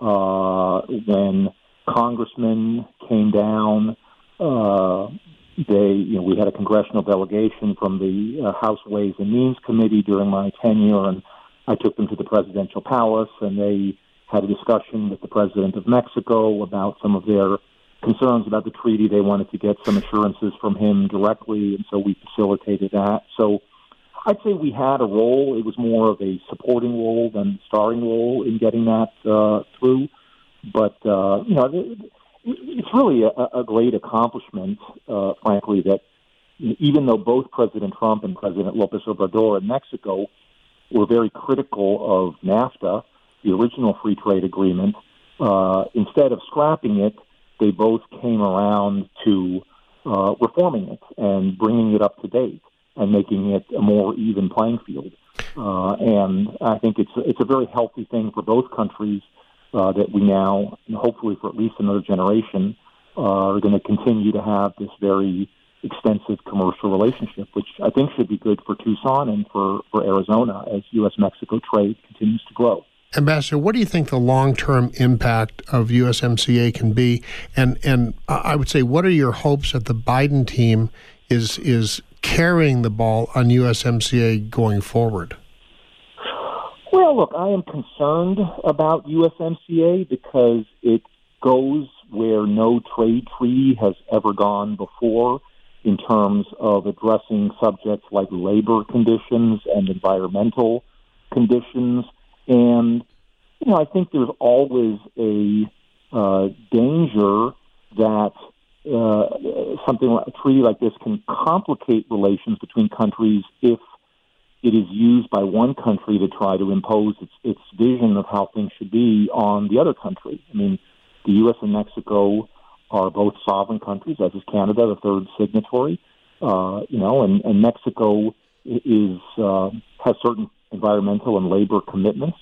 Uh, when congressmen came down, uh, they, you know, we had a congressional delegation from the uh, House Ways and Means Committee during my tenure, and I took them to the presidential palace, and they had a discussion with the president of Mexico about some of their concerns about the treaty. They wanted to get some assurances from him directly, and so we facilitated that. So I'd say we had a role. It was more of a supporting role than starring role in getting that uh, through. But uh, you know, it's really a, a great accomplishment, uh, frankly, that even though both President Trump and President Lopez Obrador in Mexico were very critical of NAFTA, the original free trade agreement, uh, instead of scrapping it, they both came around to uh, reforming it and bringing it up to date and making it a more even playing field. Uh, and I think it's it's a very healthy thing for both countries uh, that we now, hopefully for at least another generation, uh, are going to continue to have this very extensive commercial relationship, which I think should be good for Tucson and for, for Arizona as U.S. Mexico trade continues to grow. Ambassador, what do you think the long-term impact of USMCA can be? And and I would say, what are your hopes that the Biden team is is carrying the ball on USMCA going forward? Well, look, I am concerned about USMCA because it goes where no trade treaty has ever gone before in terms of addressing subjects like labor conditions and environmental conditions. And, you know, I think there's always a uh, danger that uh, something like a treaty like this can complicate relations between countries if it is used by one country to try to impose its, its vision of how things should be on the other country. I mean, the U.S. and Mexico are both sovereign countries, as is Canada, the third signatory. Uh, you know, and, and Mexico is uh, has certain environmental and labor commitments.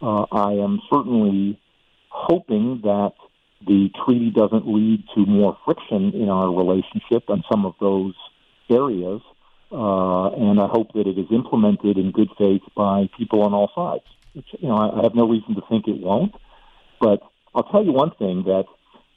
Uh, I am certainly hoping that the treaty doesn't lead to more friction in our relationship on some of those areas. Uh, and I hope that it is implemented in good faith by people on all sides. Which, you know, I, I have no reason to think it won't. But I'll tell you one thing that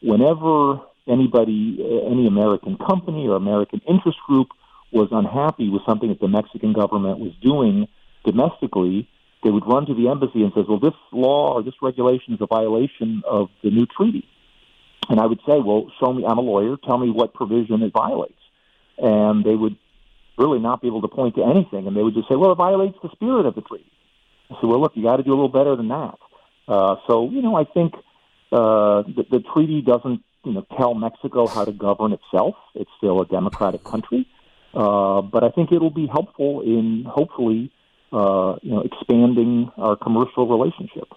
whenever anybody, uh, any American company or American interest group was unhappy with something that the Mexican government was doing domestically, they would run to the embassy and says, "Well, this law or this regulation is a violation of the new treaty." And I would say, "Well, show me. I'm a lawyer. Tell me what provision it violates." And they would really not be able to point to anything, and they would just say, "Well, it violates the spirit of the treaty." I said, "Well, look, you got to do a little better than that." Uh, so, you know, I think uh, the, the treaty doesn't, you know, tell Mexico how to govern itself. It's still a democratic country, uh, but I think it'll be helpful in hopefully uh, you know, expanding our commercial relationship.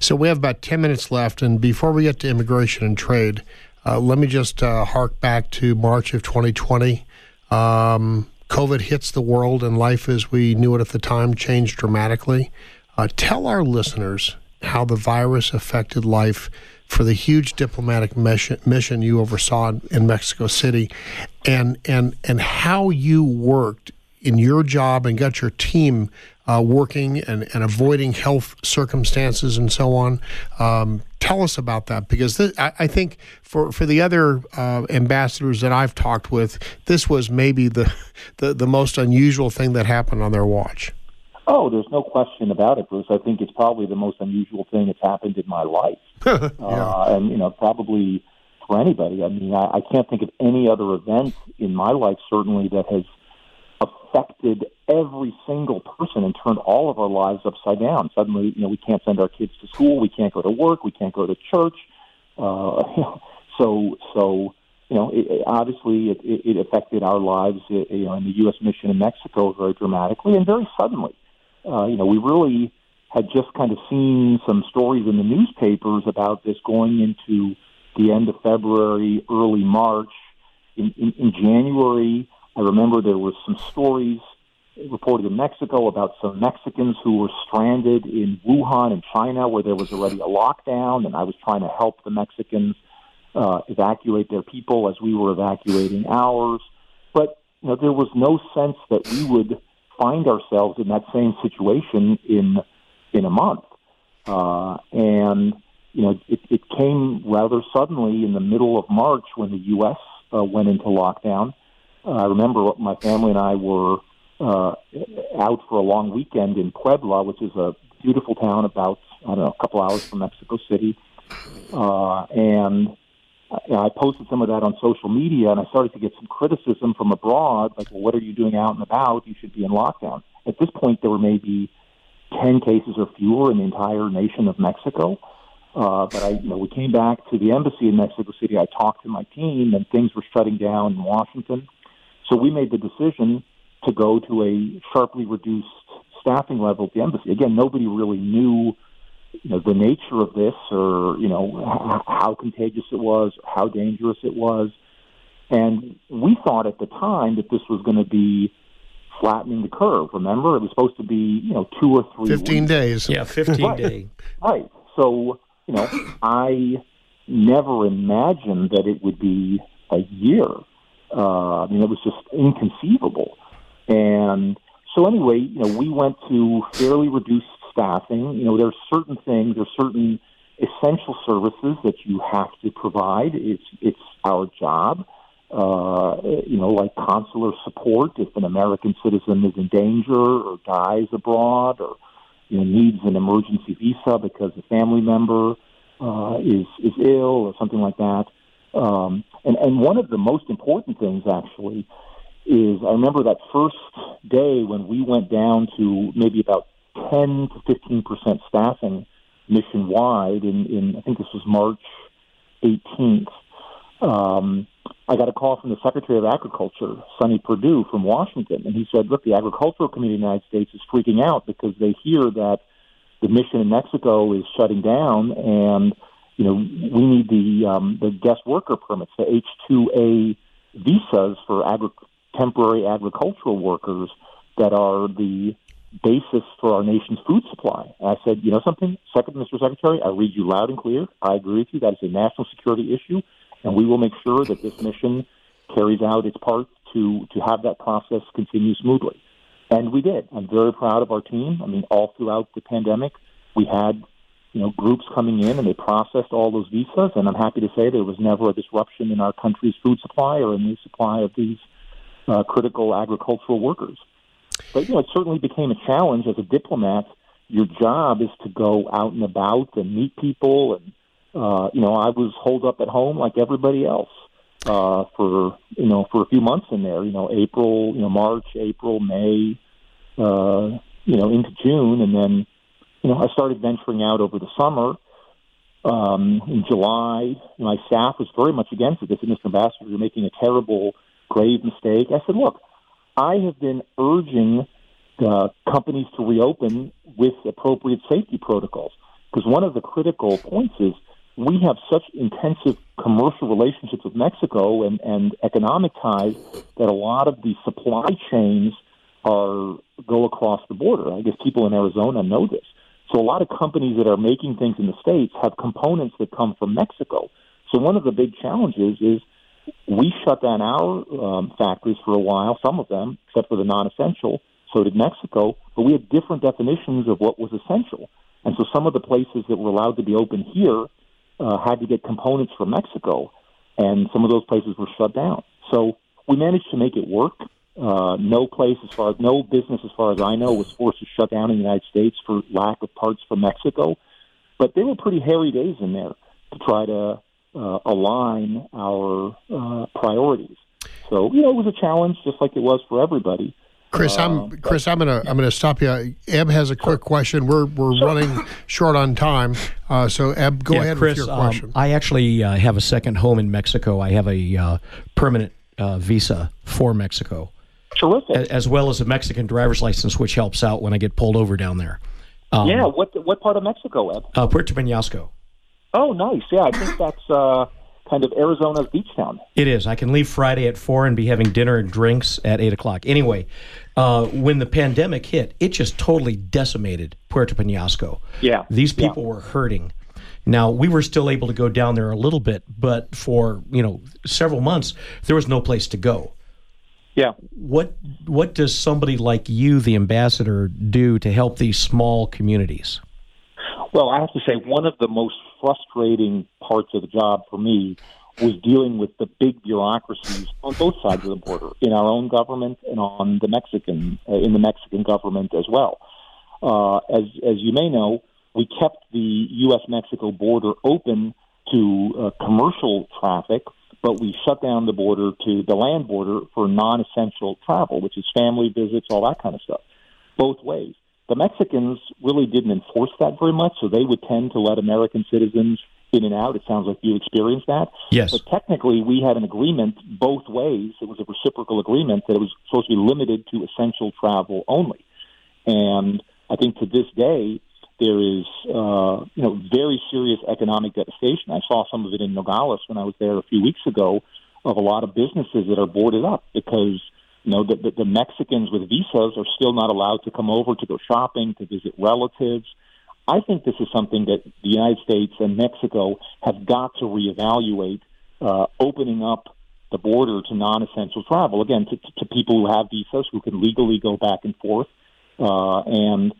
So we have about 10 minutes left. And before we get to immigration and trade, uh, let me just uh, hark back to March of 2020. Um, COVID hits the world, and life as we knew it at the time changed dramatically. Uh, tell our listeners how the virus affected life for the huge diplomatic mission, mission you oversaw in Mexico City, and and and how you worked in your job and got your team uh, working and, and avoiding health circumstances and so on. Um, tell us about that because I, I, think for, for the other uh, ambassadors that I've talked with, this was maybe the, the, the most unusual thing that happened on their watch. Oh, there's no question about it, Bruce. I think it's probably the most unusual thing that's happened in my life. yeah. uh, and, you know, probably for anybody. I mean, I, I can't think of any other event in my life, certainly, that has affected every single person and turned all of our lives upside down. Suddenly, you know, we can't send our kids to school, we can't go to work, we can't go to church. Uh, so, so you know, it, obviously, it, it affected our lives, uh, you know, in the U.S. mission in Mexico very dramatically and very suddenly. Uh, you know, we really had just kind of seen some stories in the newspapers about this going into the end of February, early March. In, in, in January, I remember there were some stories reported in Mexico about some Mexicans who were stranded in Wuhan in China where there was already a lockdown, and I was trying to help the Mexicans uh, evacuate their people as we were evacuating ours. But you know, there was no sense that we would find ourselves in that same situation in in a month. Uh, and you know, it, it came rather suddenly in the middle of March when the U.S. Uh, went into lockdown. I remember my family and I were uh, out for a long weekend in Puebla, which is a beautiful town about I don't know a couple hours from Mexico City, uh, and I posted some of that on social media, and I started to get some criticism from abroad, like, "Well, what are you doing out and about? You should be in lockdown." At this point, there were maybe ten cases or fewer in the entire nation of Mexico. Uh, but I, you know, we came back to the embassy in Mexico City. I talked to my team, and things were shutting down in Washington. So we made the decision to go to a sharply reduced staffing level at the embassy. Again, nobody really knew you know the nature of this or you know how, how contagious it was, how dangerous it was, and we thought at the time that this was going to be flattening the curve. Remember, it was supposed to be you know two or three, fifteen weeks. days. Yeah, fifteen right. day. Right. So you know, I never imagined that it would be a year. Uh, I mean, it was just inconceivable. And so anyway, you know, we went to fairly reduced staffing. You know, there's certain things, there's certain essential services that you have to provide. It's it's our job. Uh, you know, like consular support if an American citizen is in danger or dies abroad or you know needs an emergency visa because a family member uh, is is ill or something like that. Um, and and one of the most important things actually is I remember that first day when we went down to maybe about 10 to 15 percent staffing mission wide in, in I think this was March 18th. Um, I got a call from the Secretary of Agriculture, Sonny Perdue from Washington, and he said, "Look, the agricultural community in the United States is freaking out because they hear that the mission in Mexico is shutting down, and you know we need the um, the guest worker permits, the H two A visas for agri- temporary agricultural workers that are the basis for our nation's food supply. And I said, you know something, Second, Mr. Secretary, I read you loud and clear. I agree with you. That is a national security issue, and we will make sure that this mission carries out its part to to have that process continue smoothly. And we did. I'm very proud of our team. I mean, all throughout the pandemic, we had you know groups coming in and they processed all those visas. And I'm happy to say there was never a disruption in our country's food supply or in the supply of these uh, critical agricultural workers. But you know, it certainly became a challenge as a diplomat. Your job is to go out and about and meet people, and uh, you know, I was holed up at home like everybody else uh, for you know for a few months in there. You know, April, you know, March, April, May, uh, you know, into June, and then you know, I started venturing out over the summer. Um, in July, my staff was very much against it. They said, "Mr. Ambassador, you're making a terrible, grave mistake." I said, "Look, I have been urging uh, companies to reopen with appropriate safety protocols because one of the critical points is we have such intensive commercial relationships with Mexico and, and economic ties that a lot of the supply chains are go across the border. I guess people in Arizona know this. So a lot of companies that are making things in the states have components that come from Mexico. So one of the big challenges is we shut down our um, factories for a while, some of them, except for the non-essential. So did Mexico, but we had different definitions of what was essential. And so some of the places that were allowed to be open here uh, had to get components from Mexico, and some of those places were shut down. So we managed to make it work. Uh, no place, as far as no business, as far as I know, was forced to shut down in the United States for lack of parts from Mexico. But they were pretty hairy days in there to try to uh, align our uh, priorities. So you know, it was a challenge, just like it was for everybody. Chris, I'm Uh, Chris. I'm gonna I'm gonna stop you. Eb has a quick question. We're we're running short on time, uh, so Eb, go yeah, ahead Chris, with your um, question. I actually uh, have a second home in Mexico. I have a uh, permanent uh, visa for Mexico, Terrific. as well as a Mexican driver's license, which helps out when I get pulled over down there. Um, yeah. What what part of Mexico, Ed? uh, Puerto Peñasco. Oh, nice. Yeah, I think that's uh, kind of Arizona's beach town. It is. I can leave Friday at four and be having dinner and drinks at eight o'clock. Anyway, uh, when the pandemic hit, it just totally decimated Puerto Peñasco. Yeah. These people were hurting. Now we were still able to go down there a little bit, but for you know several months there was no place to go. Yeah. What what does somebody like you, the ambassador, do to help these small communities? Well, I have to say, one of the most frustrating parts of the job for me was dealing with the big bureaucracies on both sides of the border, in our own government and on the Mexican, uh, in the Mexican government as well. Uh, as as you may know, we kept the U.S.-Mexico border open to uh, commercial traffic, but we shut down the border to the land border for non-essential travel, which is family visits, all that kind of stuff, both ways. The Mexicans really didn't enforce that very much, so they would tend to let American citizens in and out. It sounds like you experienced that. Yes. But technically, we had an agreement both ways. It was a reciprocal agreement that it was supposed to be limited to essential travel only. And I think to this day, there is, uh, you know, very serious economic devastation. I saw some of it in Nogales when I was there a few weeks ago of a lot of businesses that are boarded up because, you know, the, the, the Mexicans with visas are still not allowed to come over to go shopping, to visit relatives. I think this is something that the United States and Mexico have got to reevaluate, uh, opening up the border to non-essential travel again to, to people who have visas who can legally go back and forth. Uh, and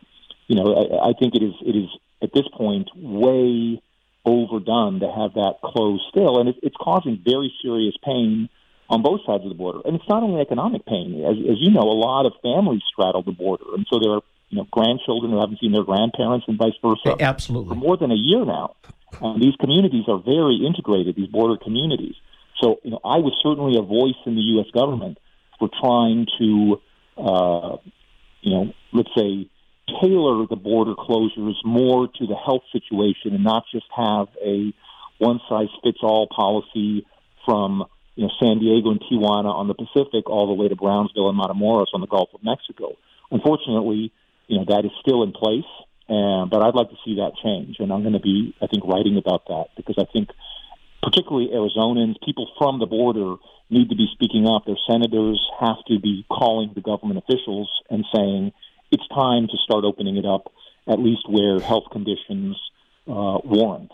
you know, I, I think it is it is at this point way overdone to have that closed still, and it, it's causing very serious pain on both sides of the border. And it's not only economic pain, as, as you know, a lot of families straddle the border, and so there are you know grandchildren who haven't seen their grandparents, and vice versa. Absolutely, for more than a year now. Um, these communities are very integrated; these border communities. So, you know, I was certainly a voice in the U.S. government for trying to, uh, you know, let's say, tailor the border closures more to the health situation and not just have a one size fits all policy from you know San Diego and Tijuana on the Pacific all the way to Brownsville and Matamoros on the Gulf of Mexico. Unfortunately, you know that is still in place, but I'd like to see that change, and I'm going to be I think writing about that because I think particularly Arizonans, people from the border need to be speaking up. Their senators have to be calling the government officials and saying it's time to start opening it up, at least where health conditions uh, warrant.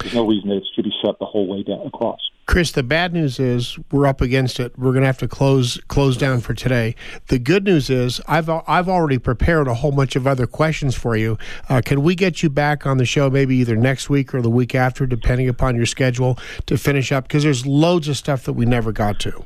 There's no reason that it should be shut the whole way down across. Chris, the bad news is we're up against it. We're going to have to close close down for today. The good news is I've I've already prepared a whole bunch of other questions for you. Uh, can we get you back on the show maybe either next week or the week after, depending upon your schedule, to finish up? Because there's loads of stuff that we never got to.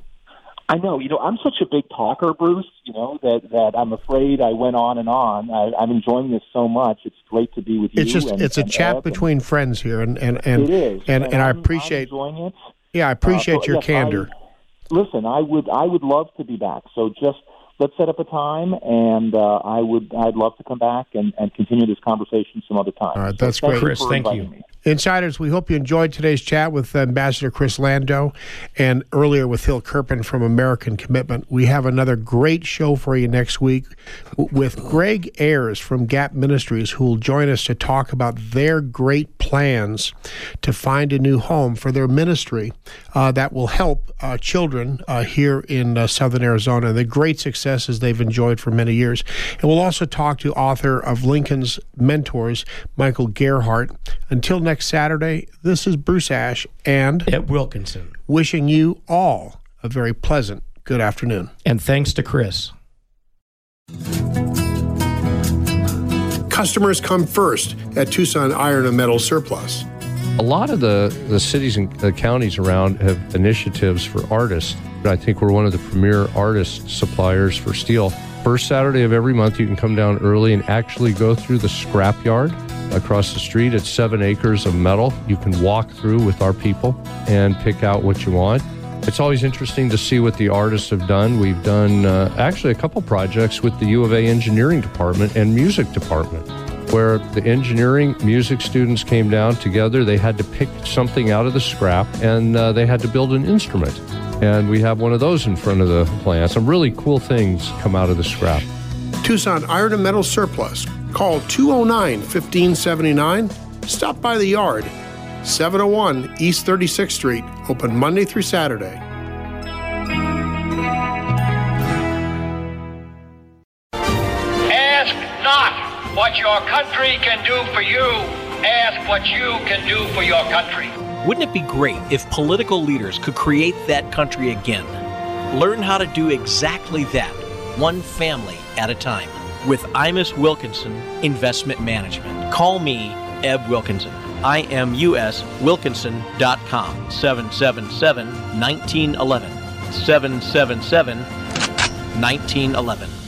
I know. You know, I'm such a big talker, Bruce. You know that that I'm afraid I went on and on. I, I'm enjoying this so much. It's great to be with you. It's just and, it's a chat Ed between friends here, and and and It is, and, and, I I'm- appreciate enjoying it. yeah I appreciate Uh, so, your yes, candor. I- listen, I would I would love to be back. So just let's set up a time, and uh, I would I'd love to come back and, and continue this conversation some other time. All right, that's thank great. Chris, thank you. me. Insiders, we hope you enjoyed today's chat with Ambassador Chris Landau and earlier with Phil Kerpen from American Commitment. We have another great show for you next week with Greg Ayers from Gap Ministries, who will join us to talk about their great plans to find a new home for their ministry uh, that will help uh, children uh, here in uh, southern Arizona, the great successes they've enjoyed for many years. And we'll also talk to author of Lincoln's Mentors, Michael Gerhardt. Until next Saturday, this is Bruce Ash and Ed Wilkinson wishing you all a very pleasant good afternoon. And thanks to Chris. Customers come first at Tucson Iron and Metal Surplus. A lot of the, the cities and the counties around have initiatives for artists. I think we're one of the premier artist suppliers for steel. First Saturday of every month, you can come down early and actually go through the scrapyard across the street. It's seven acres of metal. You can walk through with our people and pick out what you want. It's always interesting to see what the artists have done. We've done uh, actually a couple projects with the U of A engineering department and music department where the engineering music students came down together. They had to pick something out of the scrap and uh, they had to build an instrument. And we have one of those in front of the plant. Some really cool things come out of the scrap. Tucson Iron and Metal Surplus. Call 209 1579. Stop by the yard. 701 East 36th Street. Open Monday through Saturday. Ask not what your country can do for you. Ask what you can do for your country. Wouldn't it be great if political leaders could create that country again? Learn how to do exactly that, one family at a time, with Imus Wilkinson Investment Management. Call me, Eb Wilkinson. IMUSWilkinson.com 777 1911. 777 1911.